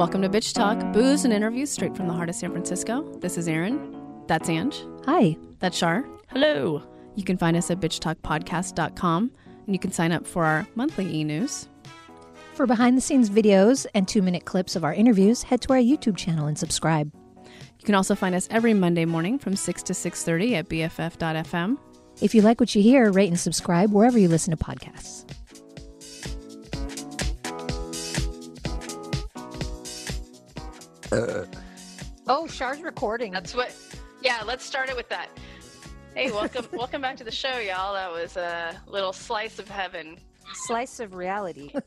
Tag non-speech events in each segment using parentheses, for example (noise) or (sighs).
Welcome to Bitch Talk, booze and interviews straight from the heart of San Francisco. This is Erin. That's Ange. Hi. That's Shar. Hello. You can find us at bitchtalkpodcast.com and you can sign up for our monthly e news. For behind the scenes videos and two minute clips of our interviews, head to our YouTube channel and subscribe. You can also find us every Monday morning from 6 to 6.30 at BFF.fm. If you like what you hear, rate and subscribe wherever you listen to podcasts. (laughs) Oh, Shar's recording. That's what. Yeah, let's start it with that. Hey, welcome, (laughs) welcome back to the show, y'all. That was a little slice of heaven. Slice of reality. (laughs)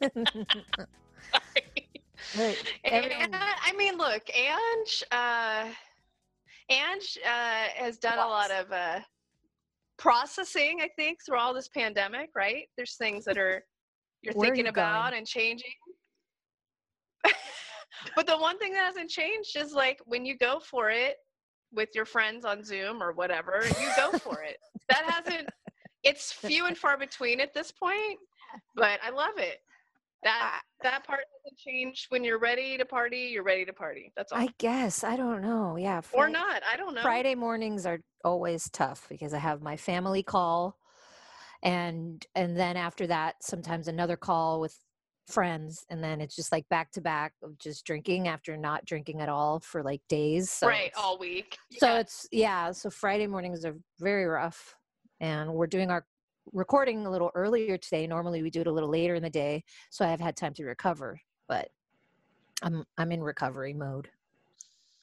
Right. And, I mean, look, Ange, uh, Ange uh, has done a lot of uh, processing, I think, through all this pandemic. Right? There's things that are you're Where are thinking you about going? and changing. But the one thing that hasn't changed is like when you go for it with your friends on Zoom or whatever, you go for it. That hasn't. It's few and far between at this point, but I love it. That that part doesn't change when you're ready to party. You're ready to party. That's all. I guess. I don't know. Yeah. or not. I don't know. Friday mornings are always tough because I have my family call and and then after that sometimes another call with friends and then it's just like back to back of just drinking after not drinking at all for like days. So right, all week. So Yeah. it's yeah, so Friday mornings are very rough and we're doing our recording a little earlier today. Normally we do it a little later in the day, so I've had time to recover, but I'm I'm in recovery mode.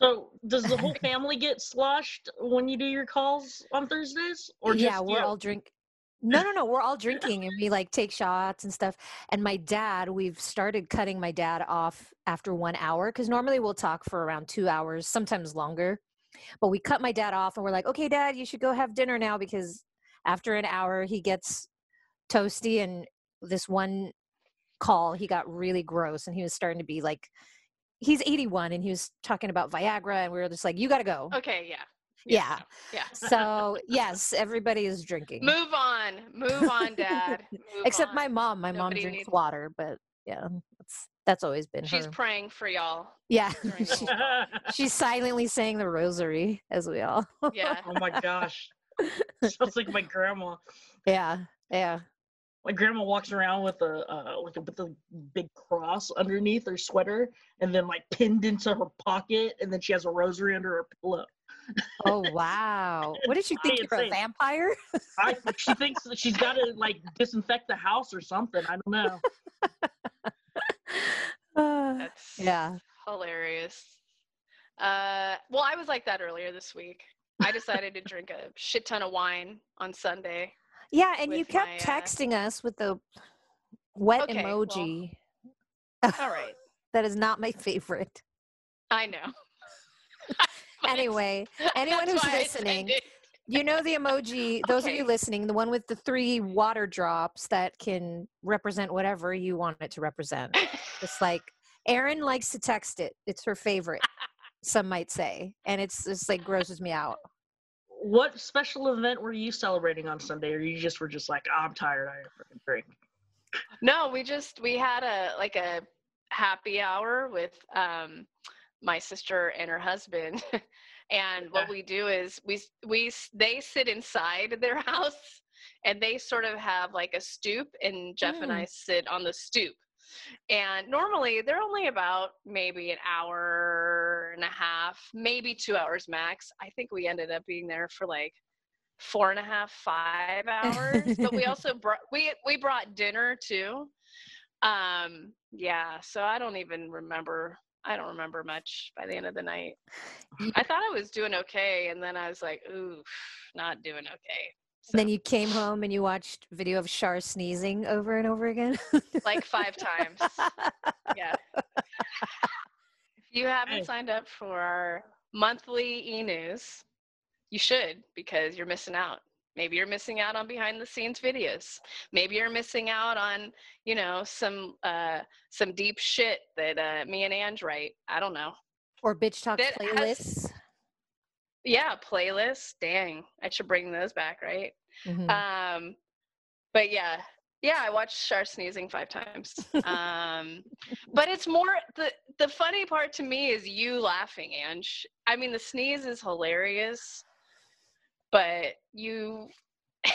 So, does the whole (laughs) family get sloshed when you do your calls on Thursdays, or just yeah, we're you? all drink No, no, no, we're all drinking and we like take shots and stuff. And my dad, we've started cutting my dad off after 1 hour cuz normally we'll talk for around 2 hours, sometimes longer. But we cut my dad off and we're like, "Okay, dad, you should go have dinner now because after an hour he gets toasty and this one call he got really gross and he was starting to be like he's 81 and he was talking about Viagra and we were just like you got to go. Okay, yeah. Yeah. no, Yeah. So, yes, everybody is drinking. Move on. Move on, Dad. (laughs) Move Except on. my mom. My Nobody mom drinks needs- water, but yeah, that's that's always been She's her. praying for y'all. yeah, (laughs) she- she's silently saying the rosary as we all. Yeah. oh my gosh. (laughs) Sounds like my grandma. yeah, yeah. My grandma walks around with a uh, like a, with a big cross underneath her sweater, and then like pinned into her pocket, and then she has a rosary under her pillow. Oh wow! What did she think? I You're a vampire? I she thinks that she's got to like disinfect the house or something. I don't know. Uh, (sighs) That's yeah. hilarious. Uh, well, I was like that earlier this week. I decided to drink a shit ton of wine on Sunday. Yeah, and you kept my, uh, texting us with the wet Okay, well, emoji. All right. (laughs) that is not my favorite. I know. (laughs) But it's- Anyway, (laughs) anyone who's listening. You know the emoji, those of you listening, the one with the three water drops that can represent whatever you want it to represent. It's (laughs) like Erin likes to text it. It's her favorite, some might say. And it's just like grosses me out. What special event were you celebrating on Sunday, or you just were just like, "Oh, I'm tired, I freaking drink. No, we just we had a like a happy hour with um my sister and her husband. (laughs) and what we do is we we they sit inside their (laughs) house and they sort of have like a stoop and Jeff and I sit on the stoop. And normally they're only about maybe an hour and a half, maybe 2 hours max. I think we ended up being there for like four and a half, five hours. but we (laughs) also brought we we brought dinner too. Um, yeah, so I don't even remember. I don't remember much by the end of the night. (laughs) I thought I was doing okay, and then I was like, "Ooh, not doing okay." So, And then you came home and you watched video of Shar sneezing over and over again. (laughs) like five times. (laughs) Yeah. if you haven't signed up for our monthly e-news, you should because you're missing out. Maybe you're missing out on behind the scenes videos. Maybe you're missing out on, you know, some uh some deep shit that uh me and Ange write. I don't know. or bitch talk That has- playlists. Yeah, playlists. Dang. I should bring those back, right? Mhm. Um but yeah, Yeah, I watched Shar sneezing five times. Um, but it's more the the funny part to me is you laughing, Ange. I mean, the sneeze is hilarious, but you. (laughs)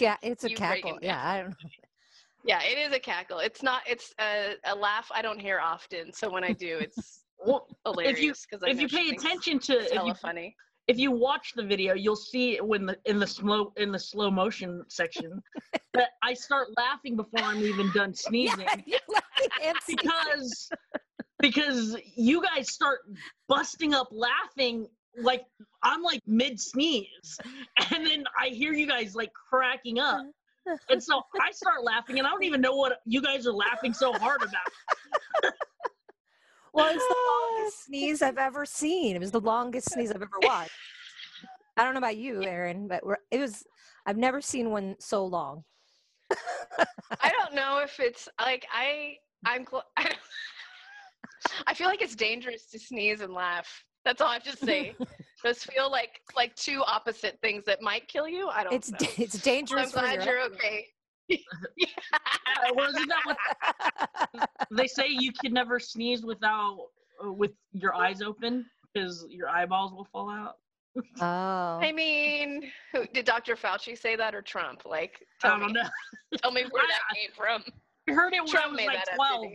Yeah, it's a You break cackle. Yeah, I don't know. yeah, it is a cackle. It's not. It's a, a laugh I don't hear often. So when I do, it's Well, hilarious because if you pay attention to if you, funny. if you watch the video, you'll see it when the in the slow in the slow motion section (laughs) that I start laughing before I'm even done (laughs) sneezing Yeah, you're laughing and sneezing. because because you guys start busting up laughing like I'm like mid sneeze (laughs) and then I hear you guys like cracking up and so (laughs) I start laughing and I don't even know what you guys are laughing so hard about. Well, it's the (laughs) longest sneeze I've ever seen. It was the longest sneeze I've ever watched. I don't know about you, Erin, but we're, it was. I've never seen one so long. I don't know if it's like I I'm cl- I, don't, I feel like it's dangerous to sneeze and laugh. That's all I have to say. Those feel like like two opposite things that might kill you. I don't It's know. d- it's dangerous. I'm dangerous. for glad you're okay. Uh, well, isn't that what (laughs) they say you can never sneeze without uh, with your eyes open because your eyeballs will fall out. (laughs) oh, I mean, who, did Dr. Fauci say that or Trump? Like, I tell don't me, know. (laughs) tell me where that came from. I heard it when I was like that up, twelve.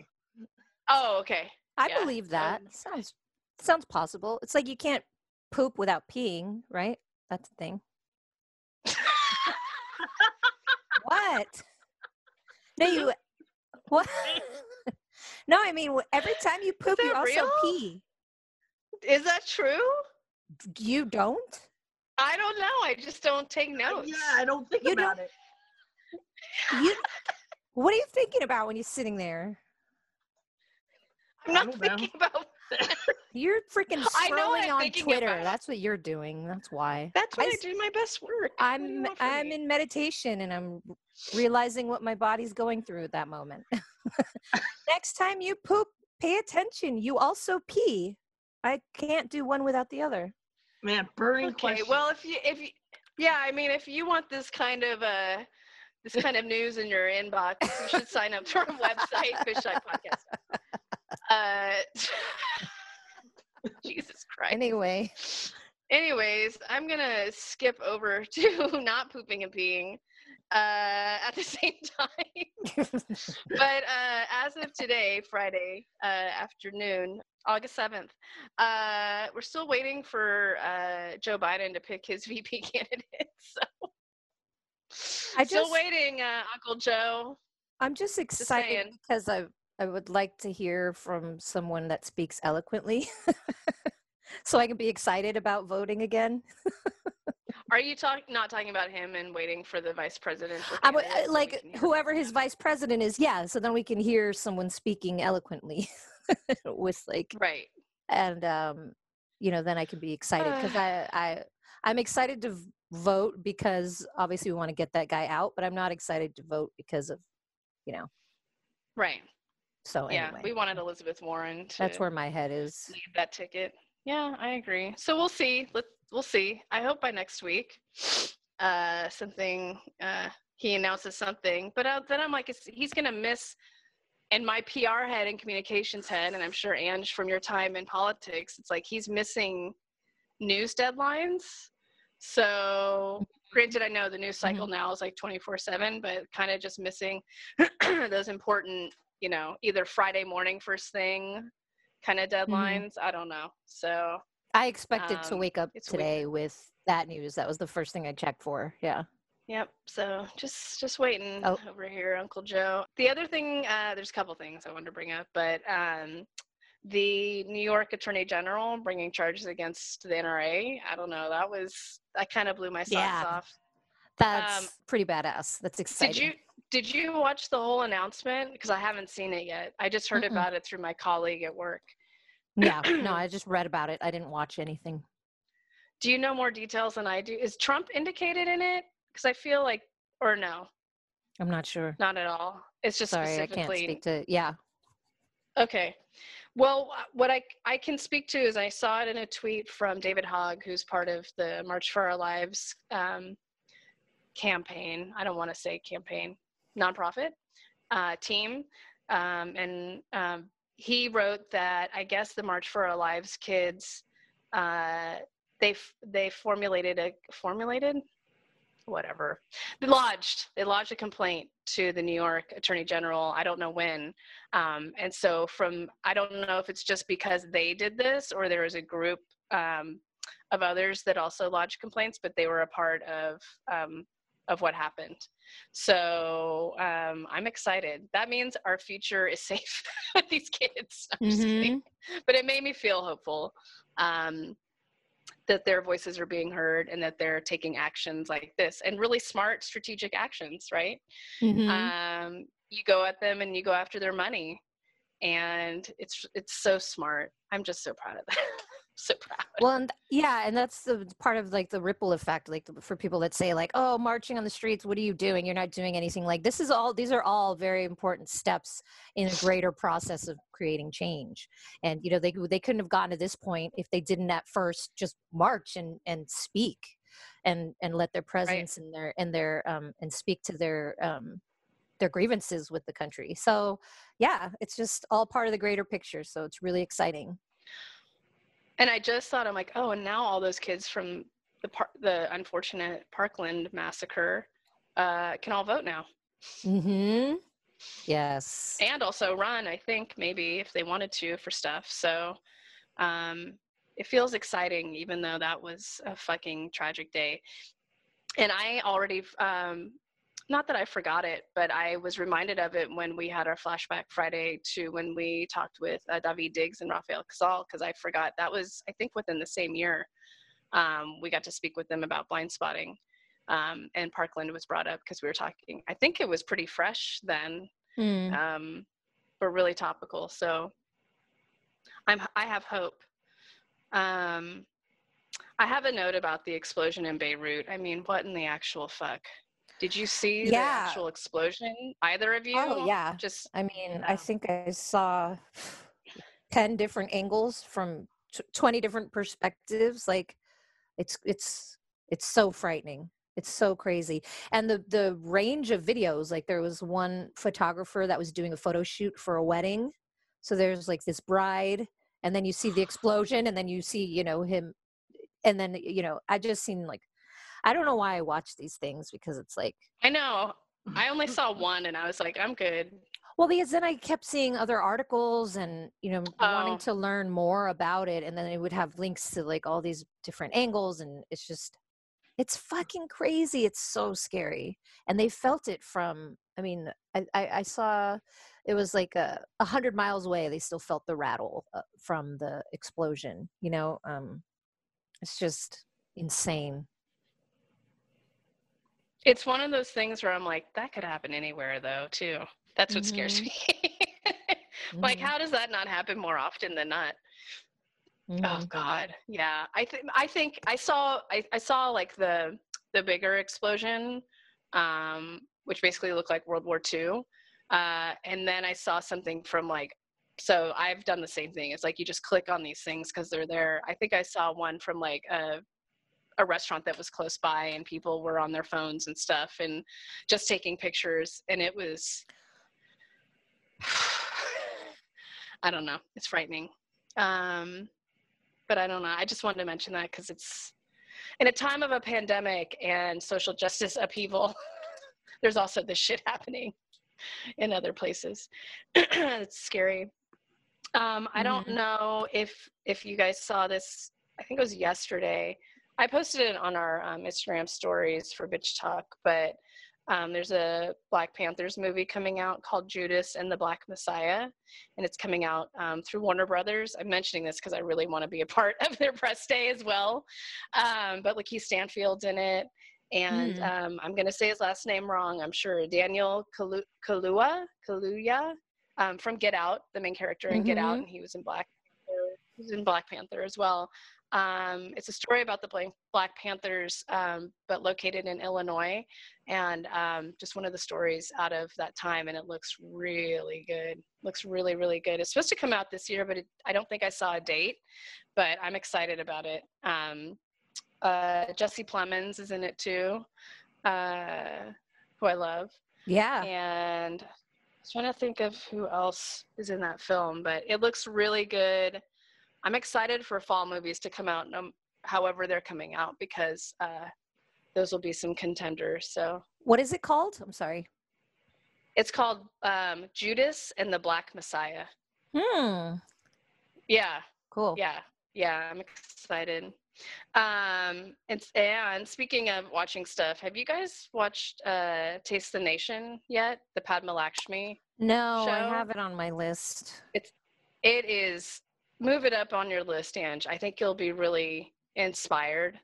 Oh, okay. I yeah, believe that. um, sounds sounds possible. It's like you can't poop without peeing, right? That's the thing. What? No, you. (laughs) What? no, I mean every time you poop, you that also real? pee. Is that true? You don't? I don't know. I just don't take notes. Yeah, I don't think You about don't- it. You. (laughs) What are you thinking about when you're sitting there? I'm not don't know. thinking about. (laughs) You're freaking (laughs) I know scrolling I'm on Twitter. about. That's what you're doing. That's why. That's why I do my best work. What do you I'm I'm me? in meditation and I'm realizing what my body's going through at that moment. (laughs) Next time you poop, pay attention. You also pee. I can't do one without the other. Man, burning Okay. question. Well, if you if you, yeah, I mean, if you want this kind of uh this kind of news in your inbox, you should sign up to our website, Fisheye Podcast. Uh, (laughs) Jesus Christ. Anyway, Anyways, I'm gonna skip over (laughs) to not pooping and peeing uh, at the (laughs) same time. but uh, as of today, Friday uh, afternoon, August 7th, uh, we're still waiting for uh, Joe Biden to pick his VP candidate. So, I still just- waiting, uh, Uncle Joe. I'm just excited saying. because I I would like to hear from someone that speaks eloquently. (laughs) so I can be excited about voting again. Are you talking not talking about him and waiting for the vice presidential? I would uh, so like whoever his vice president is. Yeah, so then we can hear someone speaking eloquently (laughs) with like Right. and um you know then i can be excited because (sighs) i i i'm excited to vote because obviously we want to get that guy out but i'm not excited to vote because of you know Right. So yeah, anyway we wanted Elizabeth Warren to that's where my head is lead that ticket. Yeah, I agree. So we'll see. Let we'll see. I hope by next week, uh, something uh, he announces something. But uh, then I'm like, he's gonna miss. And my PR head and communications head, and I'm sure Ange from your time in politics, it's like he's missing news deadlines. So granted, I know the news cycle now is like 24 seven, but kind of just missing (clears throat) those important, you know, either Friday morning first thing kind of deadlines. I don't know. So i expected to Um, wake up it's weird. today with that news that was the first thing i checked for yeah Yep. So just just waiting Oh. over here, Uncle Joe. The other thing, uh, there's a couple things I wanted to bring up, but um, the New York Attorney General bringing charges against the NRA. I don't know. That was that kind of blew my socks Yeah. off. that's pretty badass that's exciting Did you did you watch the whole announcement? Because I haven't seen it yet. I just heard Mm-mm. about it through my colleague at work. yeah no (clears throat) i just read about it i didn't watch anything Do you know more details than I do? Is Trump indicated in it? Because I feel like, or no, i'm not sure not at all. It's just sorry i can't speak to yeah Okay. Well, what I I can speak to is I saw it in a tweet from David Hogg, who's part of the March for Our Lives um, campaign. I don't want to say campaign. Nonprofit uh, team, um, and um, he wrote that I guess the March for Our Lives kids uh, they they formulated a formulated? Whatever. They lodged they lodged a complaint to the new york attorney general i don't know when um, and so from i don't know if it's just because they did this or there was a group um, of others that also lodged complaints but they were a part of um, of what happened. So um, i'm excited. That means our future is (laughs) safe with these kids. Mm-hmm. but it made me feel hopeful um, that their voices are being heard and that they're taking actions like this and really smart strategic actions right? Mm-hmm. um, you go at them and you go after their money. And it's it's so smart. I'm just so proud of that (laughs) (laughs) so proud. Well, and yeah, and that's the part of like the ripple effect, like for people that say like, "Oh, marching on the streets, what are you doing? You're not doing anything." Like this is all; these are all very important steps in a greater process of creating change. And you know, they they couldn't have gotten to this point if they didn't at first just march and and speak, and and let their presence right. and their and their um and speak to their um their grievances with the country. So, yeah, it's just all part of the greater picture. So it's really exciting. And I just thought, I'm like, oh, and now all those kids from the par- the unfortunate Parkland massacre uh, can all vote now. Hmm. Yes. And also run, I think maybe if they wanted to for stuff. So, um, it feels exciting, even though that was a fucking tragic day. And I already um, not that I forgot it, but I was reminded of it when we had our flashback Friday to when we talked with uh, Daveed Diggs and Rafael Casal, because I forgot that was, I think, within the same year. Um, we got to speak with them about Blindspotting. Um, and Parkland was brought up because we were talking. I think it was pretty fresh then, mm. um, but really topical. So I'm, I have hope. Um, I have a note about the explosion in Beirut. I mean, what in the actual fuck? Did you see yeah. the actual explosion? Either of oh, you? Oh yeah. Just I mean, I think I saw 10 different angles from t- 20 different perspectives like it's it's it's so frightening. It's so crazy. And the the range of videos like there was one photographer that was doing a photo shoot for a wedding. So there's like this bride and then you see the (gasps) explosion and then you see, you know, him and then you know, I just seen like I don't know why I watch these things because it's like I know. I only saw (laughs) one and I was like, I'm good. Well, because then I kept seeing other articles and you know oh. wanting to learn more about it, and then it would have links to like all these different angles, and it's just it's fucking crazy. It's so scary, and they felt it from. I mean, I I, I saw it was like a, a hundred miles away. They still felt the rattle uh, from the explosion. You know, um, it's just insane. It's one of those things where I'm like, that could happen anywhere though, too. That's what mm-hmm. scares me. (laughs) like, mm-hmm. how does that not happen more often than not? Oh, mm-hmm. Oh God, yeah. I think I think I saw I, I saw like the the bigger explosion, um, which basically looked like World War II, uh, and then I saw something from like. So I've done the same thing. It's like you just click on these things because they're there. I think I saw one from like a a restaurant that was close by and people were on their phones and stuff and just taking pictures and it was (sighs) i don't know it's frightening. Um, but i don't know i just wanted to mention that because it's in a time of a pandemic and social justice upheaval (laughs) there's also this shit happening in other places. (clears throat) It's scary. Um, i don't mm-hmm. know if if you guys saw this i think it was yesterday I posted it on our um, Instagram stories for Bitch Talk, but um, there's a Black Panthers movie coming out called Judas and the Black Messiah, and it's coming out um, through Warner Brothers. I'm mentioning this because I really want to be a (laughs) part of their press day as well. Um, but Lakeith Stanfield's in it, and mm. I'm going to say his last name wrong. I'm sure Daniel Kaluuya, Kaluuya um, from Get Out, the main character in mm-hmm. Get Out, mm-hmm. and he was in Black. He was in Black Panther as well. Um, it's a story about the Black Panthers, um, but located in Illinois, and um, just one of the stories out of that time. And it looks really good. Looks really, really good. It's supposed to come out this year, but it, I don't think I saw a date. But I'm excited about it. Um, uh, Jesse Plemons is in it too, uh, who I love. Yeah. And I was trying to think of who else is in that film, but it looks really good. I'm excited for fall movies to come out, no, however they're coming out, because uh, those will be some contenders. So What is it called? I'm sorry. it's called um, Judas and the Black Messiah. Hmm. Yeah, Cool. yeah, yeah. I'm excited. Um, and and speaking of watching stuff, have you guys watched uh, Taste the Nation yet? The Padma Lakshmi. No, I have it on my list. It's It is move it up on your list, Ange. I think you'll be really inspired.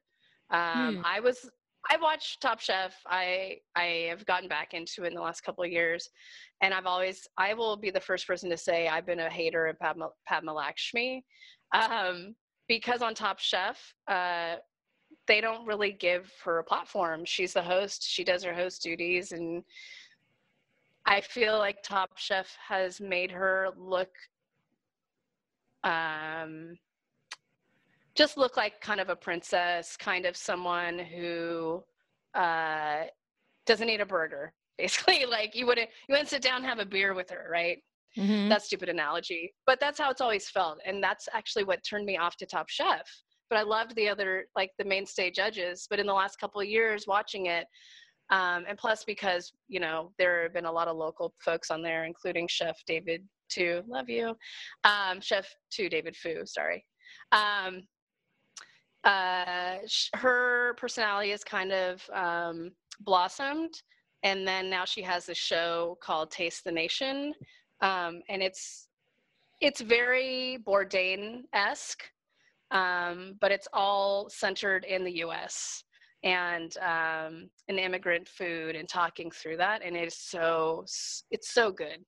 Um, Hmm. I was I watched Top Chef. I I have gotten back into it in the last couple of years, and I've always I will be the first person to say I've been a hater of Padma, Padma Lakshmi, um, because on Top Chef. Uh, they don't really give her a platform. She's the host. She does her host duties, and I feel like Top Chef has made her look um, just look like kind of a princess, kind of someone who uh, doesn't eat a burger. (laughs) Basically, like you wouldn't you wouldn't sit down and have a beer with her, right? Mhm. That's stupid analogy, but that's how it's always felt, and that's actually what turned me off to Top Chef. But I loved the other like the mainstay judges. But in the last couple of years, watching it, um, and plus because you know there have been a lot of local folks on there, including Chef David too. Love you, um, Chef Tu David Phu. Sorry. Um, uh, sh- her personality has kind of um, blossomed, and then now she has a show called Taste the Nation, um, and it's it's very Bourdain esque, um, but it's all centered in the U.S. and um, an immigrant food and talking through that, and it's so it's so good.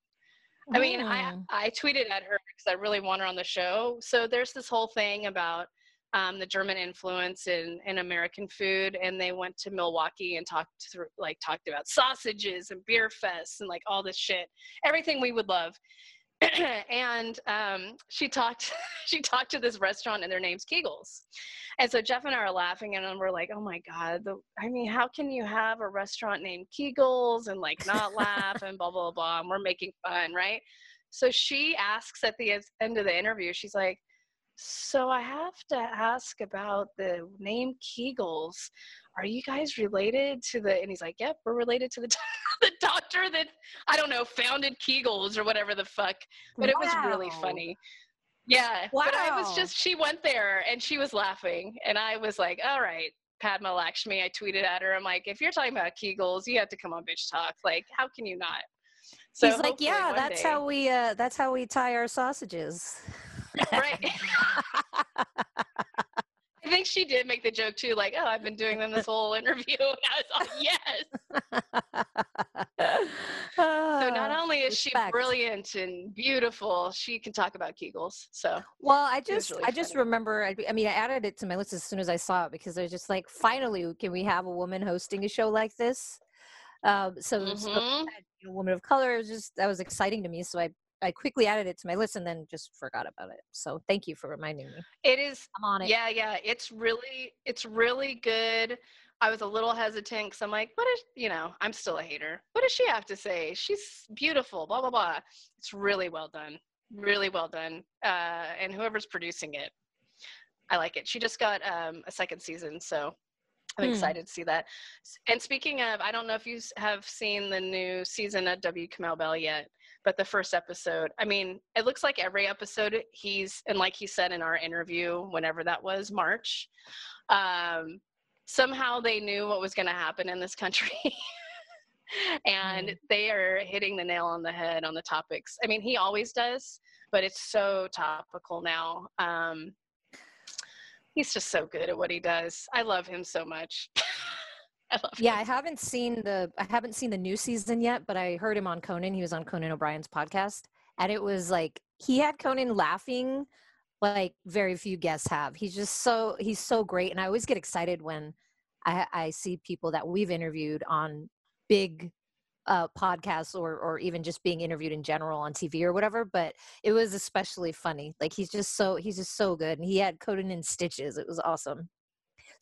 I mean, I. I tweeted at her because I really want her on the show. So there's this whole thing about um, the German influence in, in American food, and they went to Milwaukee and talked through like talked about sausages and beer fests and like all this shit, everything we would love. (clears throat) and um, she talked (laughs) she talked to this restaurant and their name's Kegels. And so Jeff and I are laughing and we're like, oh my God, the, I mean, how can you have a restaurant named Kegels and like not (laughs) laugh and blah, blah, blah. And we're making fun, right? So she asks at the end of the interview, she's like, so I have to ask about the name Kegels. Are you guys related to the? And he's like, "Yep, we're related to the (laughs) the doctor that I don't know founded Kegels or whatever the fuck." But it was really funny. Yeah. wow. But I was just she went there and she was laughing, and I was like, "All right." Padma Lakshmi, I tweeted at her. I'm like, if you're talking about Kegels, you have to come on Bitch Talk. Like, how can you not? So He's like, yeah, that's day- how we uh that's how we tie our sausages. right. (laughs) (laughs) Think she did make the joke too, like, oh, I've been doing them this whole interview. (laughs) And I was like, yes. So not (laughs) only is she brilliant and beautiful, she can talk about Kegels. So Well, I just really I just remember I, I mean I added it to my list as soon as I saw it because I was just like finally can we have a woman hosting a show like this? Um, so, so mhm. that, you know, woman of color was just that was exciting to me. So I I quickly added it to my list and then just forgot about it. So thank you for reminding me. it is I'm on it. Yeah, yeah, it's really, it's really good. I was a little hesitant because I'm like, what is, you know, I'm still a hater. What does she have to say? She's beautiful, blah blah blah. It's really well done, really well done. Uh, and whoever's producing it, I like it. She just got um, a second season, so I'm Hmm. excited to see that. And speaking of, I don't know if you have seen the new season of W. Kamau Bell yet, but the first episode, I mean, it looks like every episode he's, and like he said in our interview, whenever that was, March, um, somehow they knew what was going to happen in this country. (laughs) and Mm. they are hitting the nail on the head on the topics. I mean, he always does, but it's so topical now. Um, he's just so good at what he does. I love him so much. (laughs) (laughs) I love Yeah, I haven't seen the I haven't seen the new season yet, but I heard him on Conan. He was on Conan O'Brien's podcast, and it was like he had Conan laughing like very few guests have. He's just so he's so great, and I always get excited when I, I see people that we've interviewed on big uh, podcasts or or even just being interviewed in general on TV or whatever. But it was especially funny. Like he's just so he's just so good, and he had Conan in stitches. It was awesome.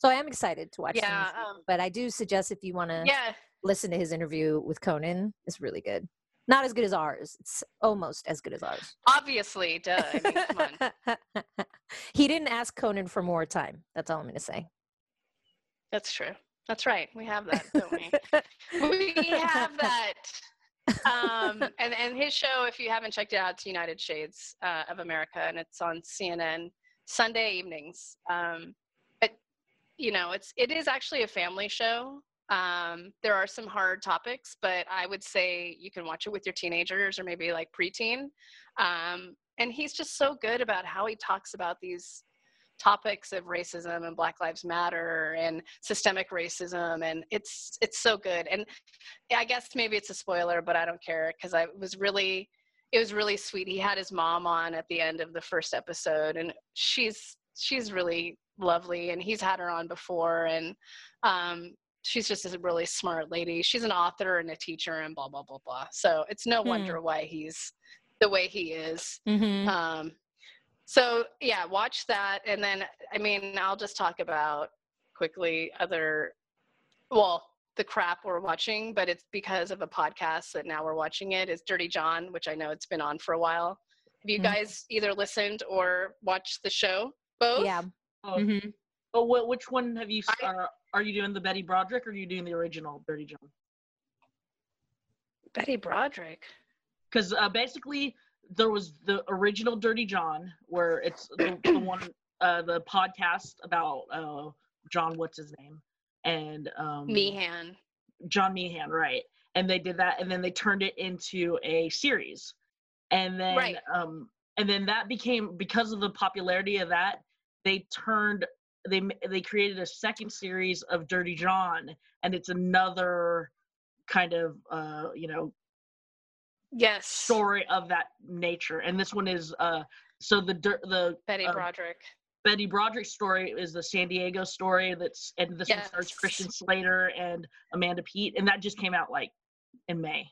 So I am excited to watch. Yeah, um, but I do suggest if you want to yeah. listen to his interview with Conan. It's really good. Not as good as ours. It's almost as good as ours. Obviously, duh. I mean, come on. (laughs) he didn't ask Conan for more time. That's all I'm going to say. That's true. That's right. We have that, don't we? (laughs) we have that. Um, (laughs) and and his show, if you haven't checked it out, it's United Shades uh, of America, and it's on CNN Sunday evenings. Um, you know, it's it is actually a family show. Um, there are some hard topics, but I would say you can watch it with your teenagers or maybe like preteen. Um, and he's just so good about how he talks about these topics of racism and black lives matter and systemic racism and it's it's so good and i guess maybe it's a spoiler but i don't care because i was really it was really sweet he had his mom on at the end of the first episode and she's she's really lovely and he's had her on before and um she's just a really smart lady she's an author and a teacher and blah blah blah blah so it's no Hmm. wonder why he's the way he is Mm-hmm. um, so yeah, watch that, and then I mean, I'll just talk about quickly other, well, the crap we're watching, but it's because of a podcast that now we're watching it. Is Dirty John, which I know it's been on for a while. Have you Mhm. guys either listened or watched the show? Both. Yeah. Oh, Mm-hmm. oh, wh- which one have you? I- Uh, are you doing the Betty Broderick or are you doing the original Dirty John? Betty Broderick. Because uh, basically there was the original Dirty John, where it's the, the (clears throat) one, uh, the podcast about uh, John, what's his name, and um, Meehan. John Meehan, right? And they did that, and then they turned it into a series, and then Right. um, and then that became because of the popularity of that, they turned they they created a second series of Dirty John, and it's another kind of uh, you know Yes. story of that nature, and this one is uh, so the the Betty uh, Broderick. Betty Broderick story is the San Diego story that's and this one stars Christian Slater and Amanda Peet and that just came out like in May.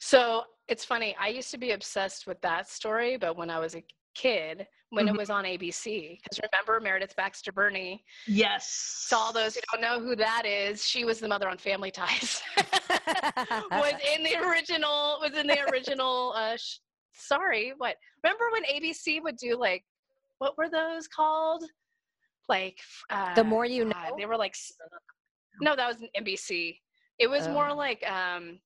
So it's funny. I used to be obsessed with that story, but when I was a kid, when Mhm. it was on ABC, because remember Meredith Baxter Birney. Yes. To all those who don't know who that is, she was the mother on Family Ties. (laughs) (laughs) was in the original. Was in the original. Uh, sh- sorry, what? Remember when ABC would do like, what were those called? Like uh, The More You God, Know? They were like, no, that was NBC. It was more Oh. like um,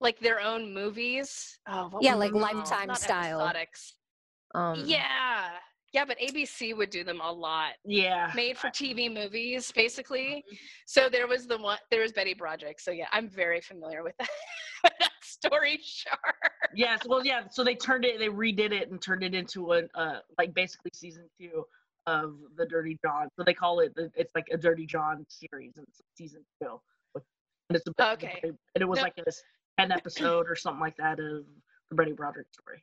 like their own movies. Oh, what Yeah, like Lifetime? Style. um, Yeah, yeah, but ABC would do them a lot Yeah. made for TV movies, basically. So there was the one, there was Betty Broderick. So yeah, I'm very familiar with that, (laughs) that story, sure. Yes. Well, yeah. So they turned it, they redid it and turned it into a uh, like basically season two of the Dirty John. So they call it the, it's like a Dirty John series and it's season two. And Okay. And it was No. like a ten episode or something like that of the Betty Broderick story.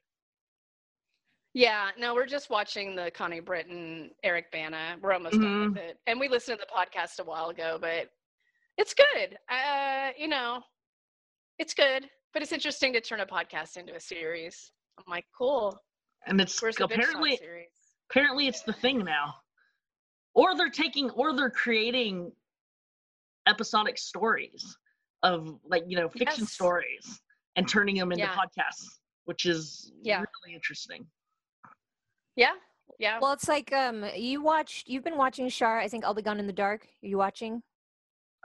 Yeah, no, we're just watching the Connie Britton, Eric Bana. We're almost done with it. And we listened to the podcast a while ago, but it's good. Uh, you know, it's good, but it's interesting to turn a podcast into a series. I'm like, cool. And it's Where's the Big Shot apparently apparently it's the thing now or they're taking or they're creating episodic stories of like you know fiction Yes. stories and turning them into Yeah. podcasts which is Yeah. really interesting Yeah, yeah. Well, it's like um, you watched. You've been watching Shar. I think I'll be gone in the dark. Are you watching?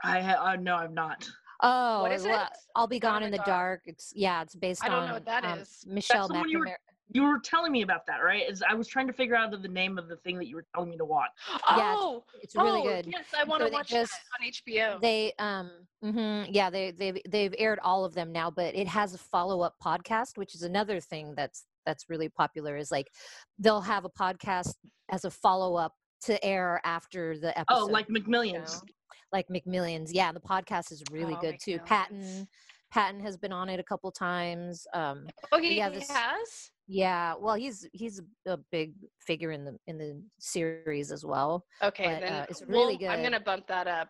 i ha- uh, no i'm not Oh, What is well, it? I'll be gone in the dark. It's yeah, it's based I don't on know what that um, is. Michelle the one you were- McNamara. you were telling me about that right is i was trying to figure out the name of the thing that you were telling me to watch Yeah, oh, It's really oh, good. Yes, I want to So they watch just- that on HBO. They um mhm, yeah, they they've they've aired all of them now, but it has a follow-up podcast, which is another thing that's that's really popular is like they'll have a podcast as a follow-up to air after the episode. oh like you mcmillions know? like McMillions. Yeah, the podcast is really Oh, good too. Patton Patton has been on it a couple times. Um oh, he, yeah, he has. yeah, well he's he's a big figure in the in the series as well. Okay, but, then uh, it's really we'll- I'm gonna bump that up.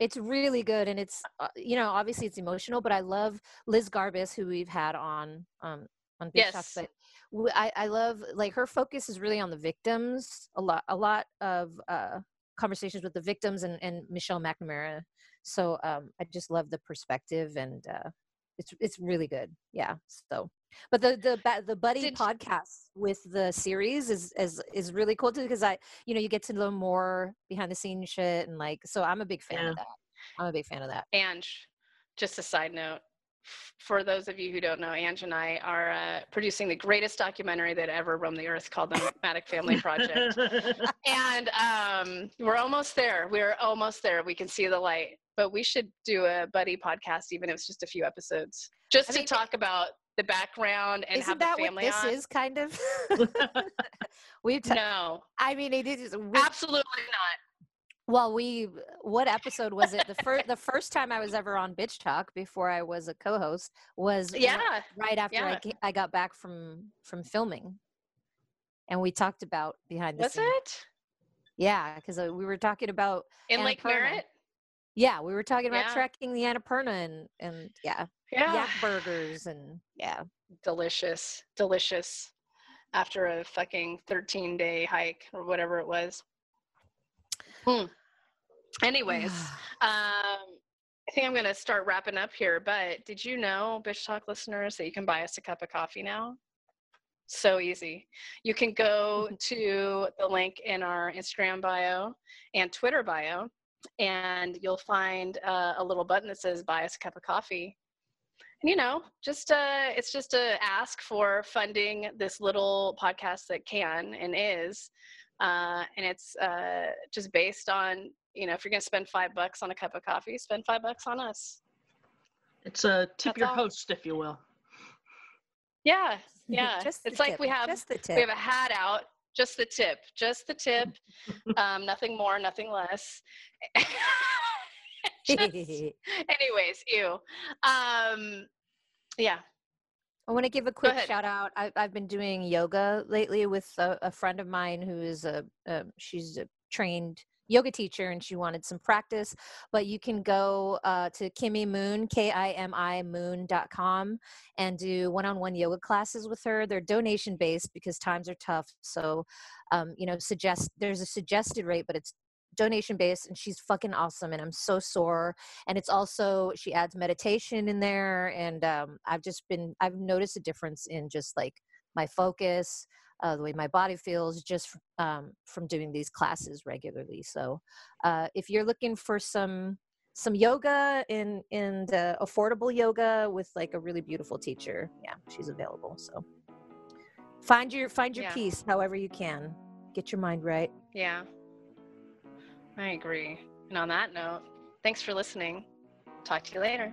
It's really good, and it's uh, you know obviously it's emotional, but I love Liz Garbus, who we've had on um on Big Shots, Yes. but I love like her focus is really on the victims. A lot a lot of uh conversations with the victims and, and Michelle McNamara. So um, I just love the perspective and uh, it's it's really good. Yeah. So, but the the the buddy Did- podcast with the series is is is really cool too because I you know you get to know more behind the scenes shit and like so I'm a big fan Yeah. of that. I'm a big fan of that. And just a side note. For those of you who don't know, Ange and I are uh, producing the greatest documentary that ever roamed the earth called the Matic Family Project. (laughs) and um, we're almost there. We're almost there. We can see the light. But we should do a buddy podcast, even if it's just a few episodes, just I to mean, talk about the background and Isn't that what family this on. is kind of? (laughs) (laughs) We've t- No, I mean it is we- absolutely not. Well we what episode was it? The first the first time I was ever on Bitch Talk before I was a co-host was Yeah, right after I yeah. ca- I got back from from filming. And we talked about behind the was scenes. it Yeah, because uh, we were talking about in Lake Merritt? yeah, we were talking about Yeah. trekking the Annapurna and and yeah, Yeah, yak burgers and yeah. delicious, delicious. After a fucking 13 day hike or whatever it was. Hmm. Anyways, (sighs) um, I think I'm going to start wrapping up here. But did you know, Bitch Talk listeners, that you can buy us a cup of coffee now? So easy. You can go (laughs) to the link in our Instagram bio and Twitter bio, and you'll find uh, a little button that says "Buy us a cup of coffee." And you know, just uh, it's just a ask for funding this little podcast that can and is, uh, and it's uh, just based on you know if you're going to spend five bucks on a cup of coffee, spend five bucks on us. it's a tip That's your all. host, if you will. Yeah, (laughs) yeah. Just it's like tip, we have just the tip. we have a hat out, just the tip, just the tip, (laughs) um, nothing more, nothing less. (laughs) Just- anyways, ew. Um, yeah. I want to give a quick shout out. I, I've been doing yoga lately with a, a friend of mine who is a, a she's a trained yoga teacher and she wanted some practice. But you can go uh, to Kimi Moon, K I M I Moon.com, and do one on one yoga classes with her. They're donation based because times are tough. So, um, you know, suggest there's a suggested rate, but it's donation based and she's fucking awesome and i'm so sore and it's also she adds meditation in there and um, i've just been i've noticed a difference in just like my focus uh, the way my body feels just um, from doing these classes regularly so uh, if you're looking for some some yoga in in the affordable yoga with like a really beautiful teacher yeah she's available so find your find your Yeah. peace however you can get your mind right Yeah. I agree. And on that note, thanks for listening. Talk to you later.